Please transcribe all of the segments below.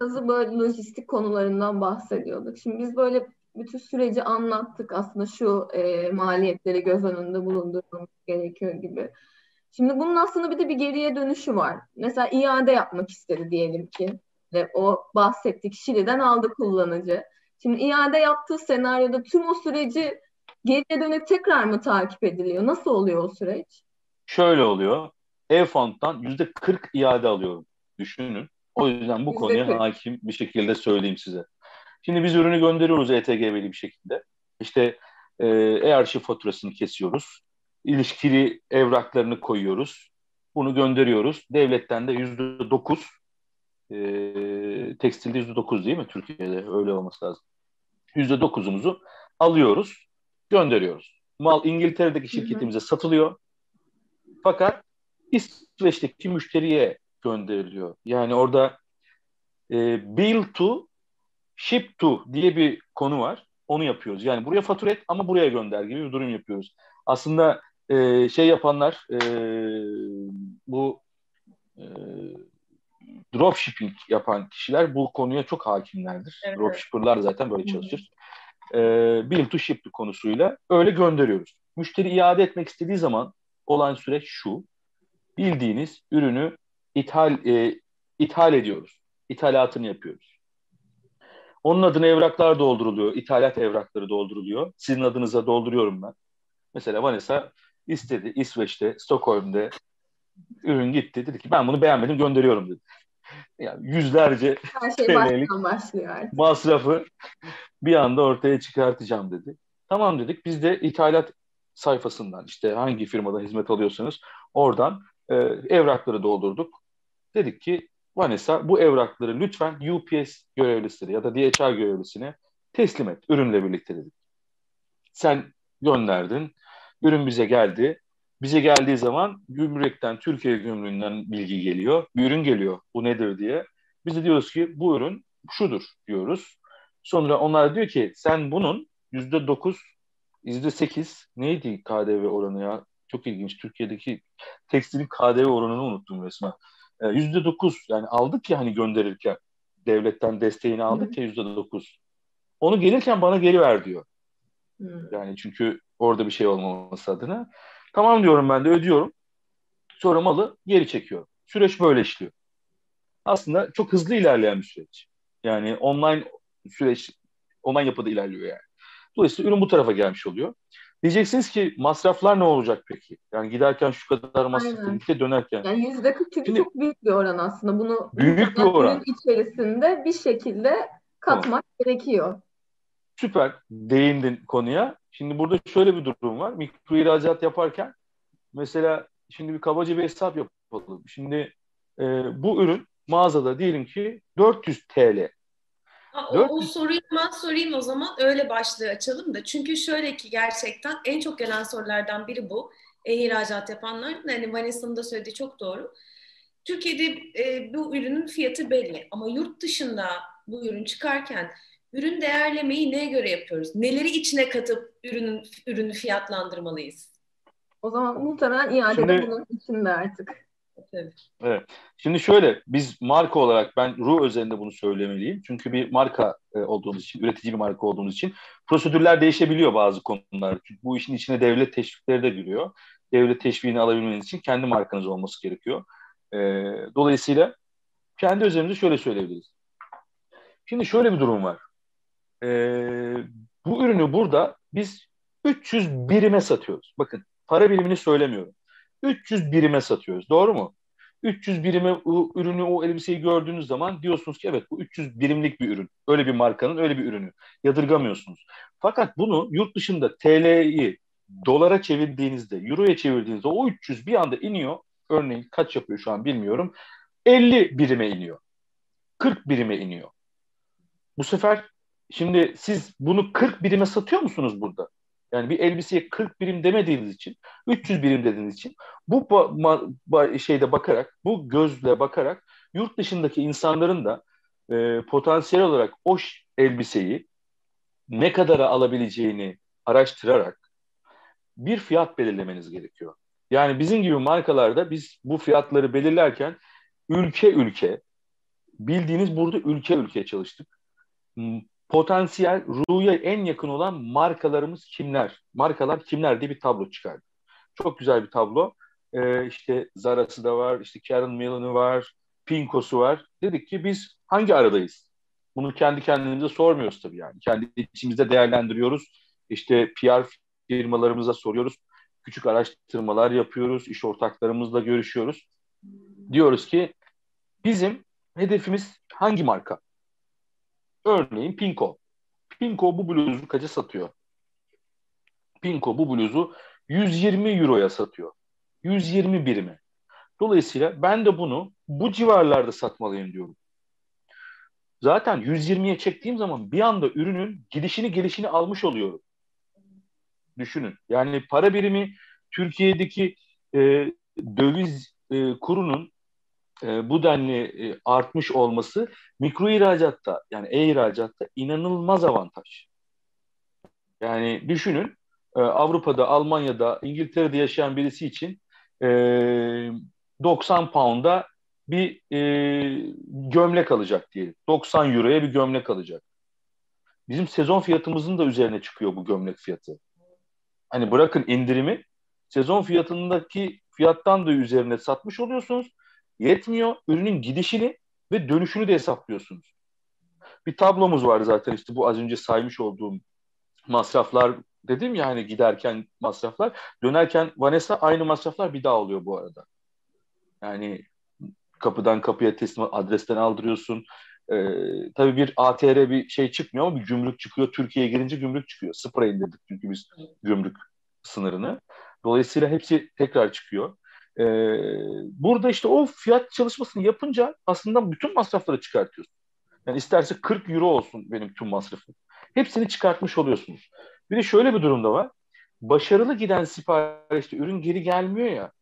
bazı böyle lojistik konularından bahsediyorduk. Şimdi biz böyle bütün süreci anlattık aslında şu e, maliyetleri göz önünde bulundurmamız gerekiyor gibi. Şimdi bunun aslında bir de bir geriye dönüşü var. Mesela iade yapmak istedi diyelim ki ve o bahsettik Şili'den aldı kullanıcı. Şimdi iade yaptığı senaryoda tüm o süreci geriye dönük tekrar mı takip ediliyor? Nasıl oluyor o süreç? Şöyle oluyor. E-Font'tan yüzde 40 iade alıyorum. Düşünün. O yüzden bu konuya hakim bir şekilde söyleyeyim size. Şimdi biz ürünü gönderiyoruz ETG'li bir şekilde. İşte e, e-arşiv faturasını kesiyoruz. İlişkili evraklarını koyuyoruz. Bunu gönderiyoruz. Devletten de yüzde dokuz e, tekstilde yüzde dokuz değil mi Türkiye'de? Öyle olması lazım. Yüzde dokuzumuzu alıyoruz, gönderiyoruz. Mal İngiltere'deki şirketimize satılıyor. Fakat İsveç'teki müşteriye gönderiliyor. Yani orada e, bill to ship to diye bir konu var. Onu yapıyoruz. Yani buraya fatura et ama buraya gönder gibi bir durum yapıyoruz. Aslında e, şey yapanlar e, bu e, dropshipping yapan kişiler bu konuya çok hakimlerdir. Evet. Dropshipper'lar zaten böyle çalışır. E, bill to ship konusuyla öyle gönderiyoruz. Müşteri iade etmek istediği zaman olan süreç şu. Bildiğiniz ürünü ithal e, ithal ediyoruz. İthalatını yapıyoruz. Onun adına evraklar dolduruluyor. İthalat evrakları dolduruluyor. Sizin adınıza dolduruyorum ben. Mesela Vanessa istedi İsveç'te, Stockholm'de ürün gitti. Dedi ki ben bunu beğenmedim gönderiyorum dedi. Yani yüzlerce Her şey TL'lik masrafı bir anda ortaya çıkartacağım dedi. Tamam dedik. Biz de ithalat sayfasından işte hangi firmada hizmet alıyorsanız oradan e, evrakları doldurduk. Dedik ki Vanessa bu evrakları lütfen UPS görevlisine ya da DHL görevlisine teslim et ürünle birlikte dedik. Sen gönderdin. Ürün bize geldi. Bize geldiği zaman gümrükten, Türkiye gümrüğünden bilgi geliyor. Bir ürün geliyor. Bu nedir diye. Biz de diyoruz ki bu ürün şudur diyoruz. Sonra onlar diyor ki sen bunun yüzde dokuz, yüzde sekiz neydi KDV oranı ya? Çok ilginç. Türkiye'deki tekstilin KDV oranını unuttum resmen. Ee, yüzde dokuz yani aldık ya hani gönderirken devletten desteğini aldık ya yüzde dokuz. Onu gelirken bana geri ver diyor. Yani çünkü orada bir şey olmaması adına. Tamam diyorum ben de ödüyorum. Sonra malı geri çekiyorum. Süreç böyle işliyor. Aslında çok hızlı ilerleyen bir süreç. Yani online süreç online yapıda ilerliyor yani. Dolayısıyla ürün bu tarafa gelmiş oluyor. Diyeceksiniz ki masraflar ne olacak peki? Yani giderken şu kadar masraf birlikte dönerken. Yani yüzde kırk çünkü Şimdi, çok büyük bir oran aslında. Bunu büyük bir oran. içerisinde bir şekilde katmak tamam. gerekiyor. Süper değindin konuya. Şimdi burada şöyle bir durum var. Mikro ihracat yaparken mesela şimdi bir kabaca bir hesap yapalım. Şimdi e, bu ürün mağazada diyelim ki 400 TL. O, 400... o soruyu hemen sorayım o zaman. Öyle başlığı açalım da. Çünkü şöyle ki gerçekten en çok gelen sorulardan biri bu. E-ihracat yapanlar. Yani Vanessa'nın da söylediği çok doğru. Türkiye'de e, bu ürünün fiyatı belli. Ama yurt dışında bu ürün çıkarken ürün değerlemeyi neye göre yapıyoruz? Neleri içine katıp ürünün ürünü fiyatlandırmalıyız? O zaman muhtemelen iade Şimdi, bunun içinde artık. Evet. Şimdi şöyle biz marka olarak ben Ru özelinde bunu söylemeliyim. Çünkü bir marka e, olduğumuz için, üretici bir marka olduğumuz için prosedürler değişebiliyor bazı konular. Çünkü bu işin içine devlet teşvikleri de giriyor. Devlet teşviğini alabilmeniz için kendi markanız olması gerekiyor. E, dolayısıyla kendi özelimizi şöyle söyleyebiliriz. Şimdi şöyle bir durum var e, bu ürünü burada biz 300 birime satıyoruz. Bakın para birimini söylemiyorum. 300 birime satıyoruz. Doğru mu? 300 birime ürünü, o elbiseyi gördüğünüz zaman diyorsunuz ki evet bu 300 birimlik bir ürün. Öyle bir markanın öyle bir ürünü. Yadırgamıyorsunuz. Fakat bunu yurt dışında TL'yi dolara çevirdiğinizde, euroya çevirdiğinizde o 300 bir anda iniyor. Örneğin kaç yapıyor şu an bilmiyorum. 50 birime iniyor. 40 birime iniyor. Bu sefer Şimdi siz bunu 40 birime satıyor musunuz burada? Yani bir elbiseye 40 birim demediğiniz için, 300 birim dediğiniz için bu ba- ba- şeyde bakarak, bu gözle bakarak yurt dışındaki insanların da e, potansiyel olarak o elbiseyi ne kadara alabileceğini araştırarak bir fiyat belirlemeniz gerekiyor. Yani bizim gibi markalarda biz bu fiyatları belirlerken ülke ülke bildiğiniz burada ülke ülke çalıştık. Potansiyel Ru'ya en yakın olan markalarımız kimler? Markalar kimler diye bir tablo çıkardık. Çok güzel bir tablo. Ee, işte Zara'sı da var, işte Karen Millen'ı var, Pinko'su var. Dedik ki biz hangi aradayız? Bunu kendi kendimize sormuyoruz tabii yani. Kendi içimizde değerlendiriyoruz. İşte PR firmalarımıza soruyoruz. Küçük araştırmalar yapıyoruz. iş ortaklarımızla görüşüyoruz. Diyoruz ki bizim hedefimiz hangi marka? Örneğin Pinko. Pinko bu bluzu kaça satıyor? Pinko bu bluzu 120 euroya satıyor. 120 birime. Dolayısıyla ben de bunu bu civarlarda satmalıyım diyorum. Zaten 120'ye çektiğim zaman bir anda ürünün gidişini gelişini almış oluyorum. Düşünün. Yani para birimi Türkiye'deki e, döviz e, kurunun e, bu denli e, artmış olması mikro ihracatta yani e-ihracatta inanılmaz avantaj. Yani düşünün e, Avrupa'da, Almanya'da, İngiltere'de yaşayan birisi için e, 90 pound'a bir e, gömlek alacak diyelim. 90 euroya bir gömlek alacak. Bizim sezon fiyatımızın da üzerine çıkıyor bu gömlek fiyatı. Hani bırakın indirimi sezon fiyatındaki fiyattan da üzerine satmış oluyorsunuz. Yetmiyor. Ürünün gidişini ve dönüşünü de hesaplıyorsunuz. Bir tablomuz var zaten işte bu az önce saymış olduğum masraflar dedim ya hani giderken masraflar. Dönerken Vanessa aynı masraflar bir daha oluyor bu arada. Yani kapıdan kapıya teslim adresten aldırıyorsun. Ee, tabii bir ATR bir şey çıkmıyor ama bir gümrük çıkıyor. Türkiye'ye girince gümrük çıkıyor. Sıfıra indirdik çünkü biz gümrük sınırını. Dolayısıyla hepsi tekrar çıkıyor. Ee, burada işte o fiyat çalışmasını yapınca aslında bütün masrafları çıkartıyorsun. Yani isterse 40 euro olsun benim tüm masrafım. Hepsini çıkartmış oluyorsunuz. Bir de şöyle bir durumda var. Başarılı giden siparişte ürün geri gelmiyor ya.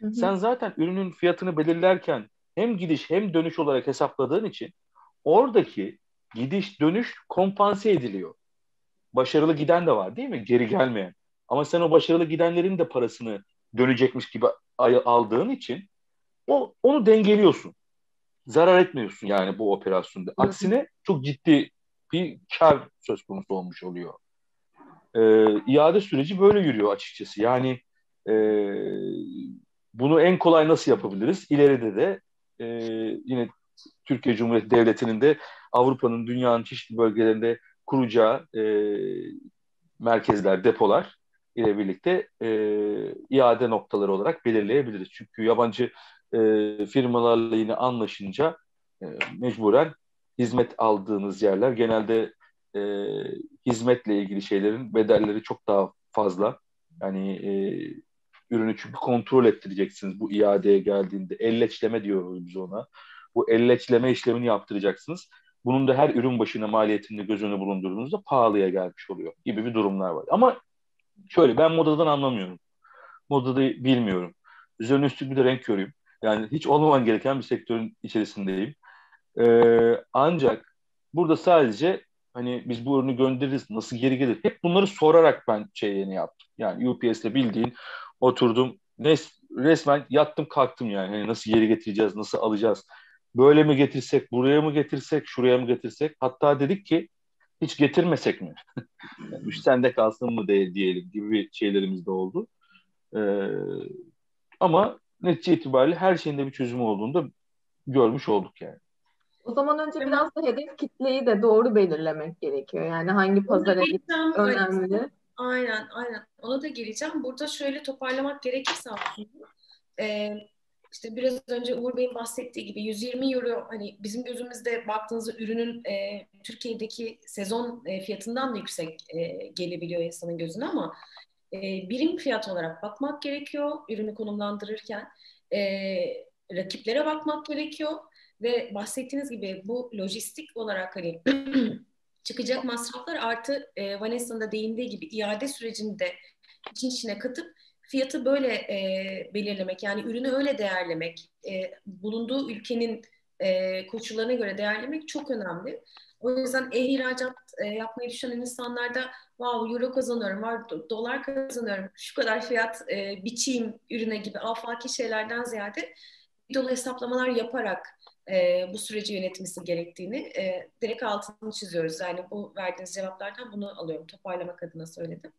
Hı hı. Sen zaten ürünün fiyatını belirlerken hem gidiş hem dönüş olarak hesapladığın için oradaki gidiş dönüş kompanse ediliyor. Başarılı giden de var değil mi? Geri gelmeyen. Ama sen o başarılı gidenlerin de parasını dönecekmiş gibi aldığın için o onu dengeliyorsun. Zarar etmiyorsun yani bu operasyonda. Aksine çok ciddi bir kar söz konusu olmuş oluyor. Ee, iade süreci böyle yürüyor açıkçası. Yani e, bunu en kolay nasıl yapabiliriz? İleride de e, yine Türkiye Cumhuriyeti Devleti'nin de Avrupa'nın dünyanın çeşitli bölgelerinde kuracağı e, merkezler, depolar ile birlikte e, iade noktaları olarak belirleyebiliriz. Çünkü yabancı e, firmalarla yine anlaşınca e, mecburen hizmet aldığınız yerler genelde e, hizmetle ilgili şeylerin bedelleri çok daha fazla. Yani e, ürünü çünkü kontrol ettireceksiniz bu iadeye geldiğinde. Elleçleme diyoruz ona. Bu elleçleme işlemini yaptıracaksınız. Bunun da her ürün başına maliyetini göz önüne bulundurduğunuzda pahalıya gelmiş oluyor gibi bir durumlar var. Ama şöyle ben modadan anlamıyorum. Modada bilmiyorum. Üzerine üstlük bir de renk körüyüm. Yani hiç olmaman gereken bir sektörün içerisindeyim. Ee, ancak burada sadece hani biz bu ürünü göndeririz nasıl geri gelir hep bunları sorarak ben şeyini yaptım. Yani UPS'le bildiğin oturdum res, resmen yattım kalktım yani hani nasıl geri getireceğiz nasıl alacağız böyle mi getirsek buraya mı getirsek şuraya mı getirsek hatta dedik ki hiç getirmesek mi? yani, sende kalsın mı değil diyelim gibi şeylerimiz de oldu. Ee, ama netice itibariyle her şeyin de bir çözümü olduğunu da görmüş olduk yani. O zaman önce biraz da hedef kitleyi de doğru belirlemek gerekiyor. Yani hangi pazara gitmek önemli. Aynen, aynen. Ona da geleceğim. Burada şöyle toparlamak gerekirse aslında e, işte biraz önce Uğur Bey'in bahsettiği gibi 120 euro hani bizim gözümüzde baktığınızda ürünün e, Türkiye'deki sezon e, fiyatından da yüksek e, gelebiliyor insanın gözüne ama e, birim fiyat olarak bakmak gerekiyor ürünü konumlandırırken. E, rakiplere bakmak gerekiyor ve bahsettiğiniz gibi bu lojistik olarak hani çıkacak masraflar artı e, Vanessa'nın da değindiği gibi iade sürecinde için içine katıp fiyatı böyle e, belirlemek yani ürünü öyle değerlemek e, bulunduğu ülkenin e, koşullarına göre değerlemek çok önemli. O yüzden e-ihracat e, yapmayı düşünen insanlarda wow euro kazanıyorum, var dolar kazanıyorum, şu kadar fiyat e, biçeyim ürüne gibi afaki şeylerden ziyade dolu hesaplamalar yaparak e, bu süreci yönetmesi gerektiğini e, direkt altını çiziyoruz. Yani bu verdiğiniz cevaplardan bunu alıyorum. Toparlamak adına söyledim.